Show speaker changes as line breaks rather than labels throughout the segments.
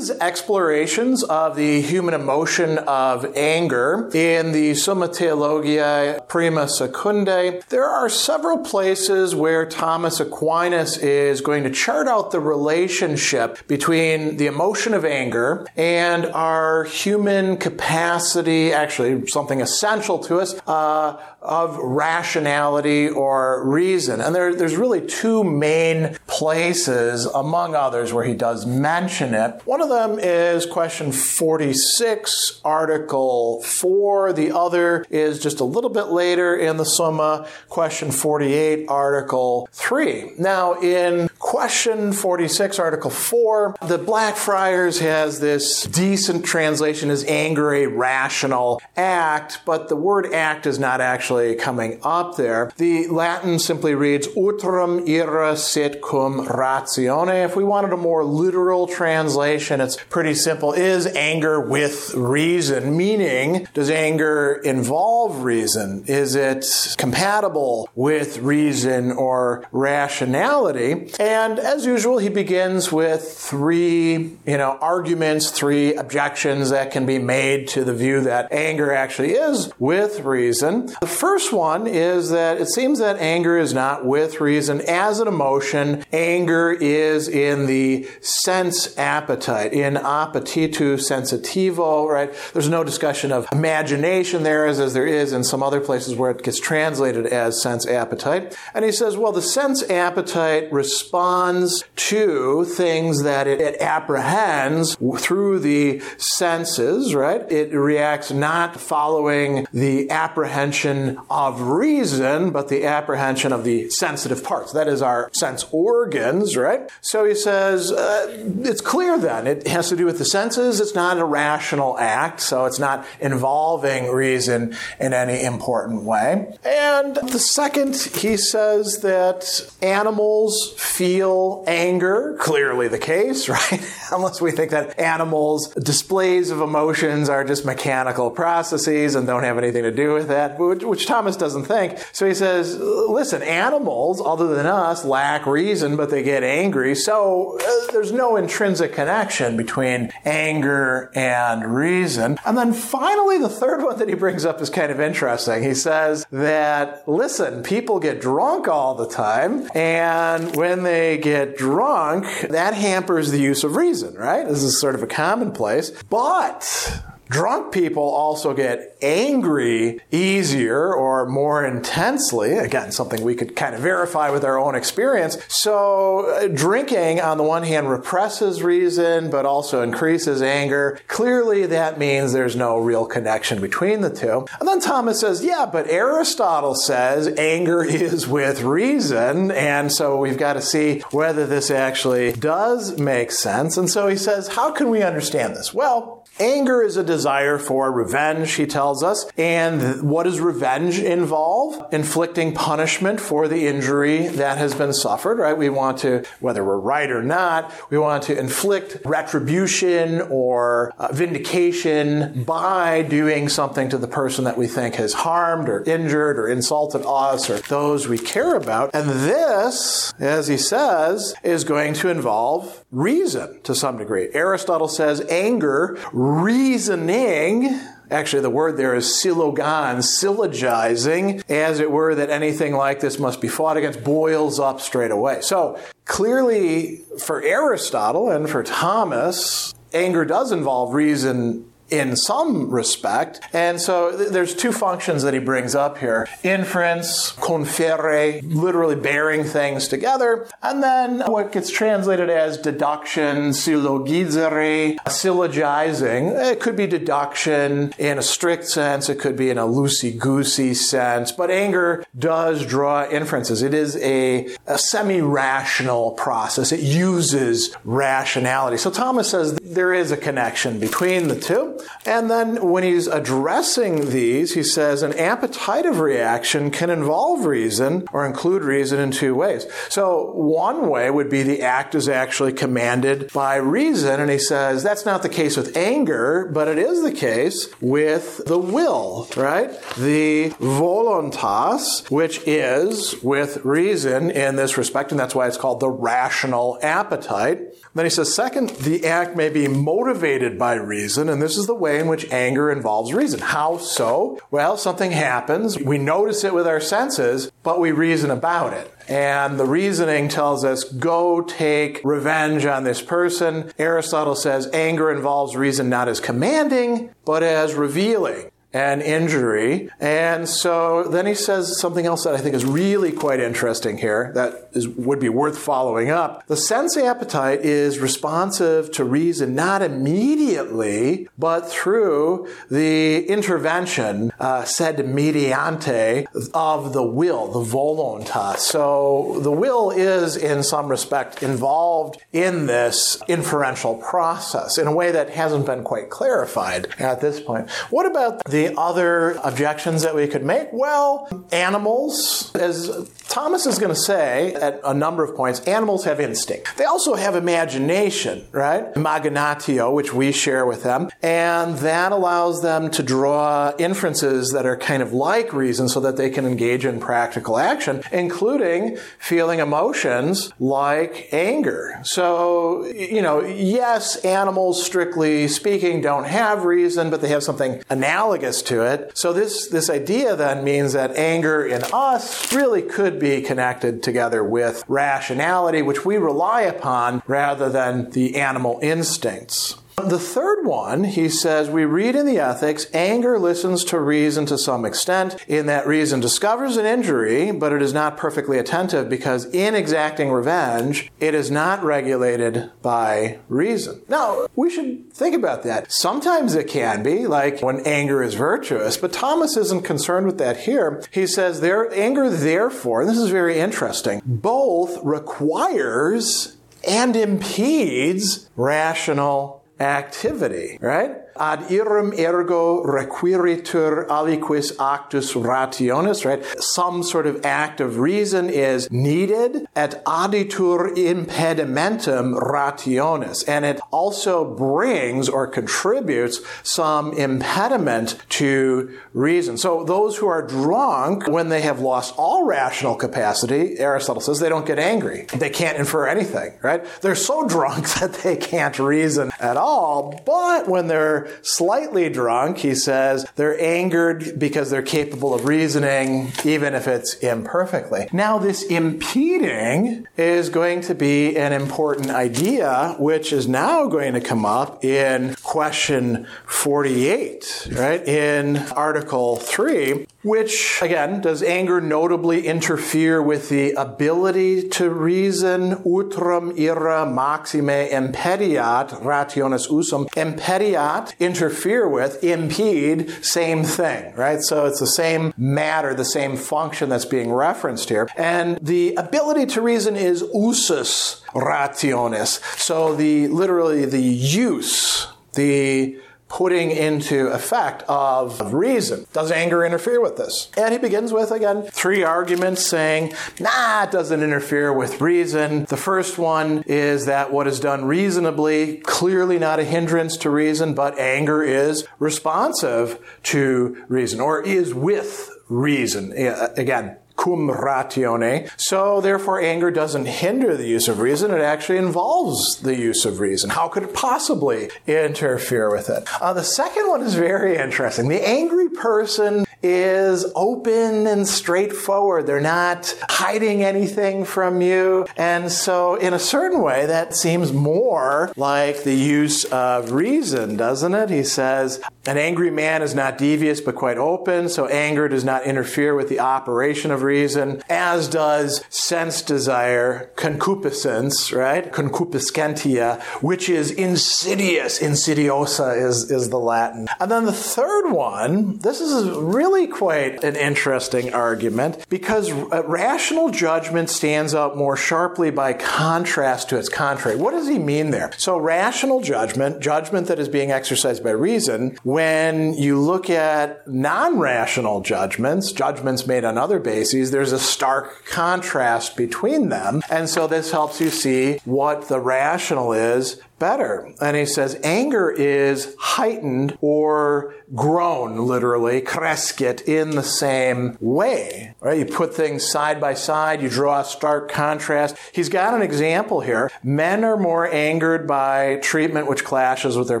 his explorations of the human emotion of anger in the Summa Theologiae Prima Secundae, there are several places where Thomas Aquinas is going to chart out the relationship between the emotion of anger and our human capacity, actually something essential to us, uh, of rationality or reason. And there, there's really two main places, among others, where he does mention it. One of them is question 46, article 4. The other is just a little bit later in the Summa, question 48, article 3. Now, in question 46, article 4, the Blackfriars has this decent translation as anger a rational act, but the word act is not actually actually coming up there. The Latin simply reads utrum ira sit cum ratione. If we wanted a more literal translation, it's pretty simple. Is anger with reason? Meaning, does anger involve reason? Is it compatible with reason or rationality? And as usual, he begins with three, you know, arguments, three objections that can be made to the view that anger actually is with reason. The first one is that it seems that anger is not with reason. As an emotion, anger is in the sense appetite, in appetitu sensitivo, right? There's no discussion of imagination there as, as there is in some other places where it gets translated as sense appetite. And he says, well, the sense appetite responds to things that it, it apprehends through the senses, right? It reacts not following the apprehension of reason, but the apprehension of the sensitive parts. That is our sense organs, right? So he says, uh, it's clear then. It has to do with the senses. It's not a rational act, so it's not involving reason in any important way. And the second, he says that animals feel anger. Clearly the case, right? Unless we think that animals' displays of emotions are just mechanical processes and don't have anything to do with that, which, which Thomas doesn't think. So he says, listen, animals, other than us, lack reason, but they get angry. So uh, there's no intrinsic connection between anger and reason. And then finally, the third one that he brings up is kind of interesting. He says that, listen, people get drunk all the time, and when they get drunk, that hampers the use of reason, right? This is sort of a commonplace. But Drunk people also get angry easier or more intensely. Again, something we could kind of verify with our own experience. So, uh, drinking, on the one hand, represses reason, but also increases anger. Clearly, that means there's no real connection between the two. And then Thomas says, yeah, but Aristotle says anger is with reason. And so we've got to see whether this actually does make sense. And so he says, how can we understand this? Well, Anger is a desire for revenge, he tells us. And what does revenge involve? Inflicting punishment for the injury that has been suffered, right? We want to, whether we're right or not, we want to inflict retribution or uh, vindication by doing something to the person that we think has harmed or injured or insulted us or those we care about. And this, as he says, is going to involve reason to some degree. Aristotle says anger reasoning Actually, the word there is syllogon, syllogizing, as it were, that anything like this must be fought against, boils up straight away. So, clearly, for Aristotle and for Thomas, anger does involve reason in some respect. And so th- there's two functions that he brings up here. Inference, conferre, literally bearing things together. And then what gets translated as deduction, syllogizere, syllogizing. It could be deduction in a strict sense. It could be in a loosey-goosey sense. But anger does draw inferences. It is a, a semi-rational process. It uses rationality. So Thomas says there is a connection between the two. And then when he's addressing these, he says an appetitive reaction can involve reason or include reason in two ways. So one way would be the act is actually commanded by reason. And he says that's not the case with anger, but it is the case with the will, right? The voluntas, which is with reason in this respect, and that's why it's called the rational appetite. Then he says, second, the act may be motivated by reason, and this is the way in which anger involves reason. How so? Well, something happens, we notice it with our senses, but we reason about it. And the reasoning tells us, go take revenge on this person. Aristotle says anger involves reason not as commanding, but as revealing and injury. And so then he says something else that I think is really quite interesting here that is, would be worth following up. The sense appetite is responsive to reason not immediately, but through the intervention, uh, sed mediante, of the will, the voluntas. So the will is in some respect involved in this inferential process in a way that hasn't been quite clarified at this point. What about the the other objections that we could make? Well, animals, as Thomas is going to say at a number of points, animals have instinct. They also have imagination, right? Imaginatio, which we share with them, and that allows them to draw inferences that are kind of like reason so that they can engage in practical action, including feeling emotions like anger. So, you know, yes, animals, strictly speaking, don't have reason, but they have something analogous to it. So this, this idea then means that anger in us really could be connected together with rationality, which we rely upon rather than the animal instincts. The third one, he says, we read in the ethics, anger listens to reason to some extent, in that reason discovers an injury, but it is not perfectly attentive because in exacting revenge, it is not regulated by reason. Now, we should think about that. Sometimes it can be, like when anger is virtuous, but Thomas isn't concerned with that here. He says, their anger, therefore, and this is very interesting, both requires and impedes rational activity, right? Ad iram ergo requiritur aliquis actus rationis, right? Some sort of act of reason is needed et additur impedimentum rationis. And it also brings or contributes some impediment to reason. So those who are drunk, when they have lost all rational capacity, Aristotle says they don't get angry. They can't infer anything, right? They're so drunk that they can't reason at all. But when they're slightly drunk, he says they're angered because they're capable of reasoning, even if it's imperfectly. Now, this impeding is going to be an important idea, which is now going to come up in question 48, right? In Article 3, which, again, does anger notably interfere with the ability to reason? Utrum ira maxime impediat rationis usum. Impediat, interfere with, impede, same thing, right? So it's the same matter, the same function that's being referenced here. And the ability to reason is usus rationis. So the, literally the use, the putting into effect of reason. Does anger interfere with this? And he begins with, again, three arguments saying, nah, it doesn't interfere with reason. The first one is that what is done reasonably, clearly not a hindrance to reason, but anger is responsive to reason or is with reason. Again, cum ratione. So therefore anger doesn't hinder the use of reason, it actually involves the use of reason. How could it possibly interfere with it? Uh, the second one is very interesting. The angry person is open and straightforward. They're not hiding anything from you. And so, in a certain way, that seems more like the use of reason, doesn't it? He says, an angry man is not devious but quite open, so anger does not interfere with the operation of reason, as does sense desire, concupiscence, right? Concupiscentia, which is insidious. Insidiosa is, is the Latin. And then the third one, this is really really quite an interesting argument because uh, rational judgment stands out more sharply by contrast to its contrary. What does he mean there? So, rational judgment, judgment that is being exercised by reason, when you look at non rational judgments, judgments made on other bases, there's a stark contrast between them. And so, this helps you see what the rational is better. And he says anger is heightened or grown, literally, crescit, in the same way. Right? You put things side by side, you draw a stark contrast. He's got an example here. Men are more angered by treatment which clashes with their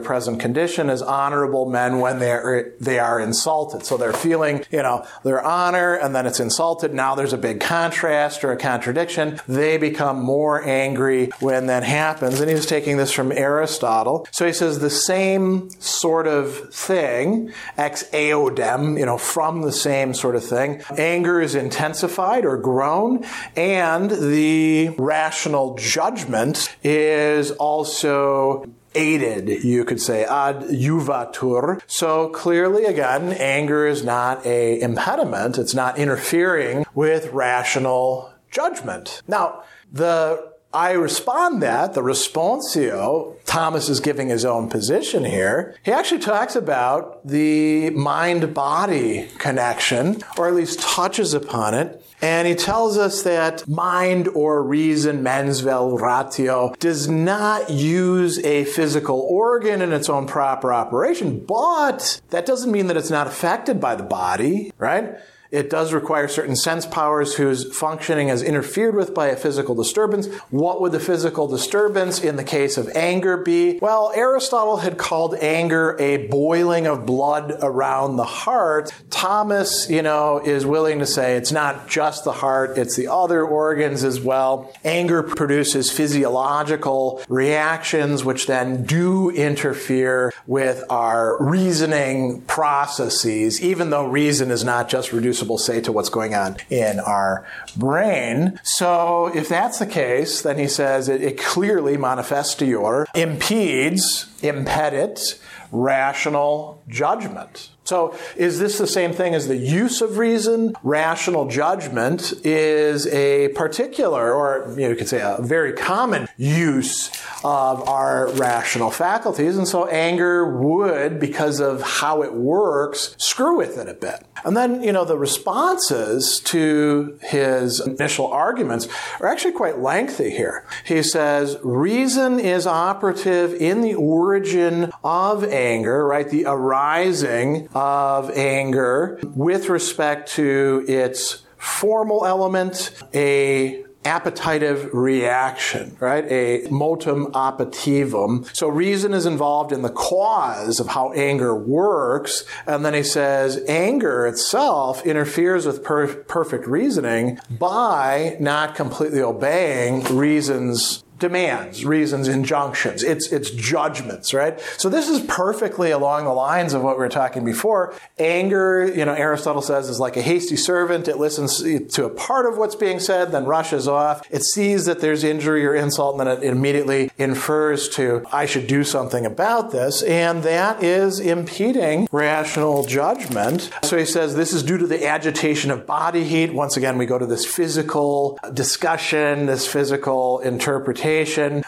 present condition as honorable men when they're, they are insulted. So they're feeling, you know, their honor and then it's insulted. Now there's a big contrast or a contradiction. They become more angry when that happens. And he's taking this from Aristotle. So he says the same sort of thing, ex eodem, you know, from the same sort of thing. Anger is intensified or grown, and the rational judgment is also aided, you could say, ad juvatur. So clearly, again, anger is not a impediment. It's not interfering with rational judgment. Now, the I respond that, the responsio, Thomas is giving his own position here. He actually talks about the mind body connection, or at least touches upon it. And he tells us that mind or reason, mens vel ratio, does not use a physical organ in its own proper operation, but that doesn't mean that it's not affected by the body, right? It does require certain sense powers whose functioning is interfered with by a physical disturbance. What would the physical disturbance in the case of anger be? Well, Aristotle had called anger a boiling of blood around the heart. Thomas, you know, is willing to say it's not just the heart, it's the other organs as well. Anger produces physiological reactions which then do interfere with our reasoning processes, even though reason is not just reduced say to what's going on in our brain. So if that's the case, then he says it, it clearly manifestior impedes, impedit, rational judgment. So, is this the same thing as the use of reason? Rational judgment is a particular, or you, know, you could say a very common use of our rational faculties. And so, anger would, because of how it works, screw with it a bit. And then, you know, the responses to his initial arguments are actually quite lengthy here. He says, reason is operative in the origin of anger, right? The arising of anger with respect to its formal element, a appetitive reaction, right? A motum appetitivum. So reason is involved in the cause of how anger works. And then he says anger itself interferes with per- perfect reasoning by not completely obeying reason's demands, reasons, injunctions. It's, it's judgments, right? So this is perfectly along the lines of what we were talking before. Anger, you know, Aristotle says is like a hasty servant. It listens to a part of what's being said, then rushes off. It sees that there's injury or insult, and then it immediately infers to, I should do something about this. And that is impeding rational judgment. So he says this is due to the agitation of body heat. Once again, we go to this physical discussion, this physical interpretation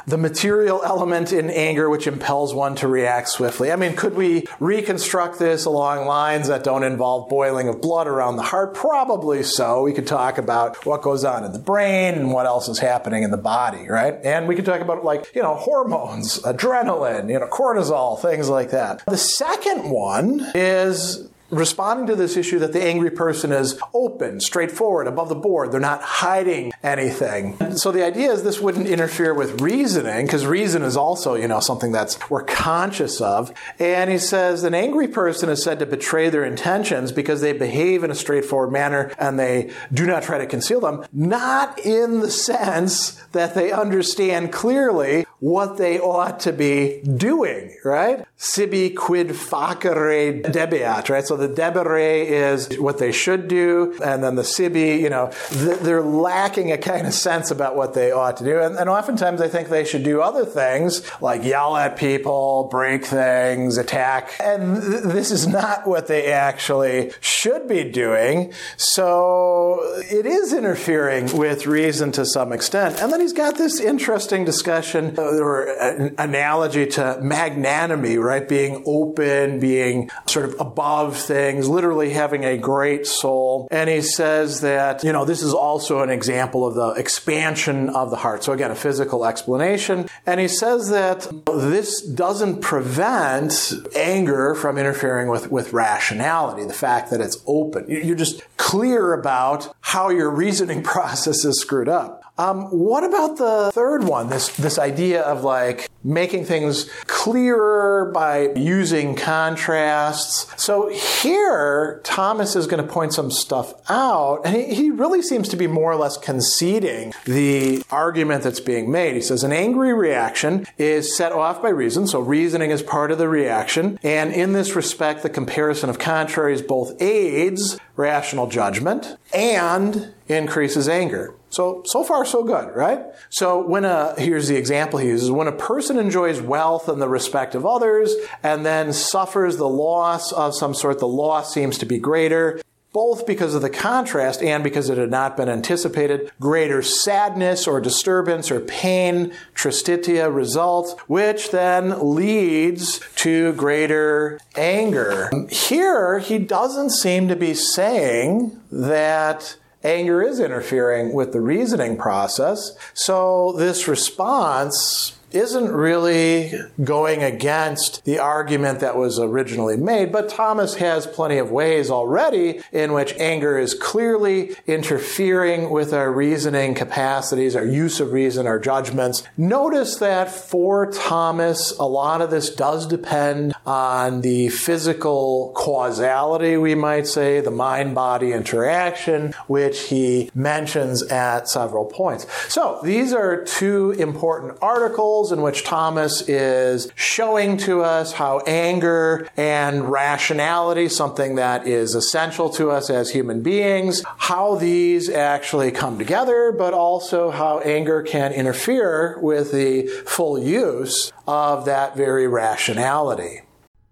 the material element in anger which impels one to react swiftly. I mean, could we reconstruct this along lines that don't involve boiling of blood around the heart? Probably so. We could talk about what goes on in the brain and what else is happening in the body, right? And we could talk about like, you know, hormones, adrenaline, you know, cortisol, things like that. The second one is responding to this issue that the angry person is open, straightforward, above the board. They're not hiding anything. So the idea is this wouldn't interfere with reasoning, because reason is also, you know, something that's we're conscious of. And he says an angry person is said to betray their intentions because they behave in a straightforward manner and they do not try to conceal them, not in the sense that they understand clearly what they ought to be doing, right? Sibi quid facere debeat, right? So the debere is what they should do, and then the sibi, you know, they're lacking a kind of sense about what they ought to do. And, and oftentimes they think they should do other things like yell at people, break things, attack. And th- this is not what they actually should be doing. So it is interfering with reason to some extent. And then he's got this interesting discussion or an analogy to magnanimity, right? Being open, being sort of above things, literally having a great soul. And he says that, you know, this is also an example of the expansion of the heart. So again, a physical explanation. And he says that this doesn't prevent anger from interfering with, with rationality, the fact that it's open. You're just clear about how your reasoning process is screwed up. Um, what about the third one? This this idea of like making things clearer by using contrasts. So here, Thomas is going to point some stuff out, and he, he really seems to be more or less conceding the argument that's being made. He says an angry reaction is set off by reason, so reasoning is part of the reaction, and in this respect, the comparison of contraries both aids rational judgment and increases anger. So, so far so good, right? So when a, here's the example he uses, when a person enjoys wealth and the respect of others and then suffers the loss of some sort, the loss seems to be greater both because of the contrast and because it had not been anticipated, greater sadness or disturbance or pain, tristitia results, which then leads to greater anger. Here, he doesn't seem to be saying that anger is interfering with the reasoning process. So this response isn't really going against the argument that was originally made, but Thomas has plenty of ways already in which anger is clearly interfering with our reasoning capacities, our use of reason, our judgments. Notice that for Thomas, a lot of this does depend on the physical causality, we might say, the mind body interaction, which he mentions at several points. So these are two important articles in which Thomas is showing to us how anger and rationality, something that is essential to us as human beings, how these actually come together, but also how anger can interfere with the full use of that very rationality.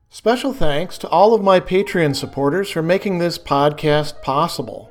Special thanks to all of my Patreon supporters for making this podcast possible.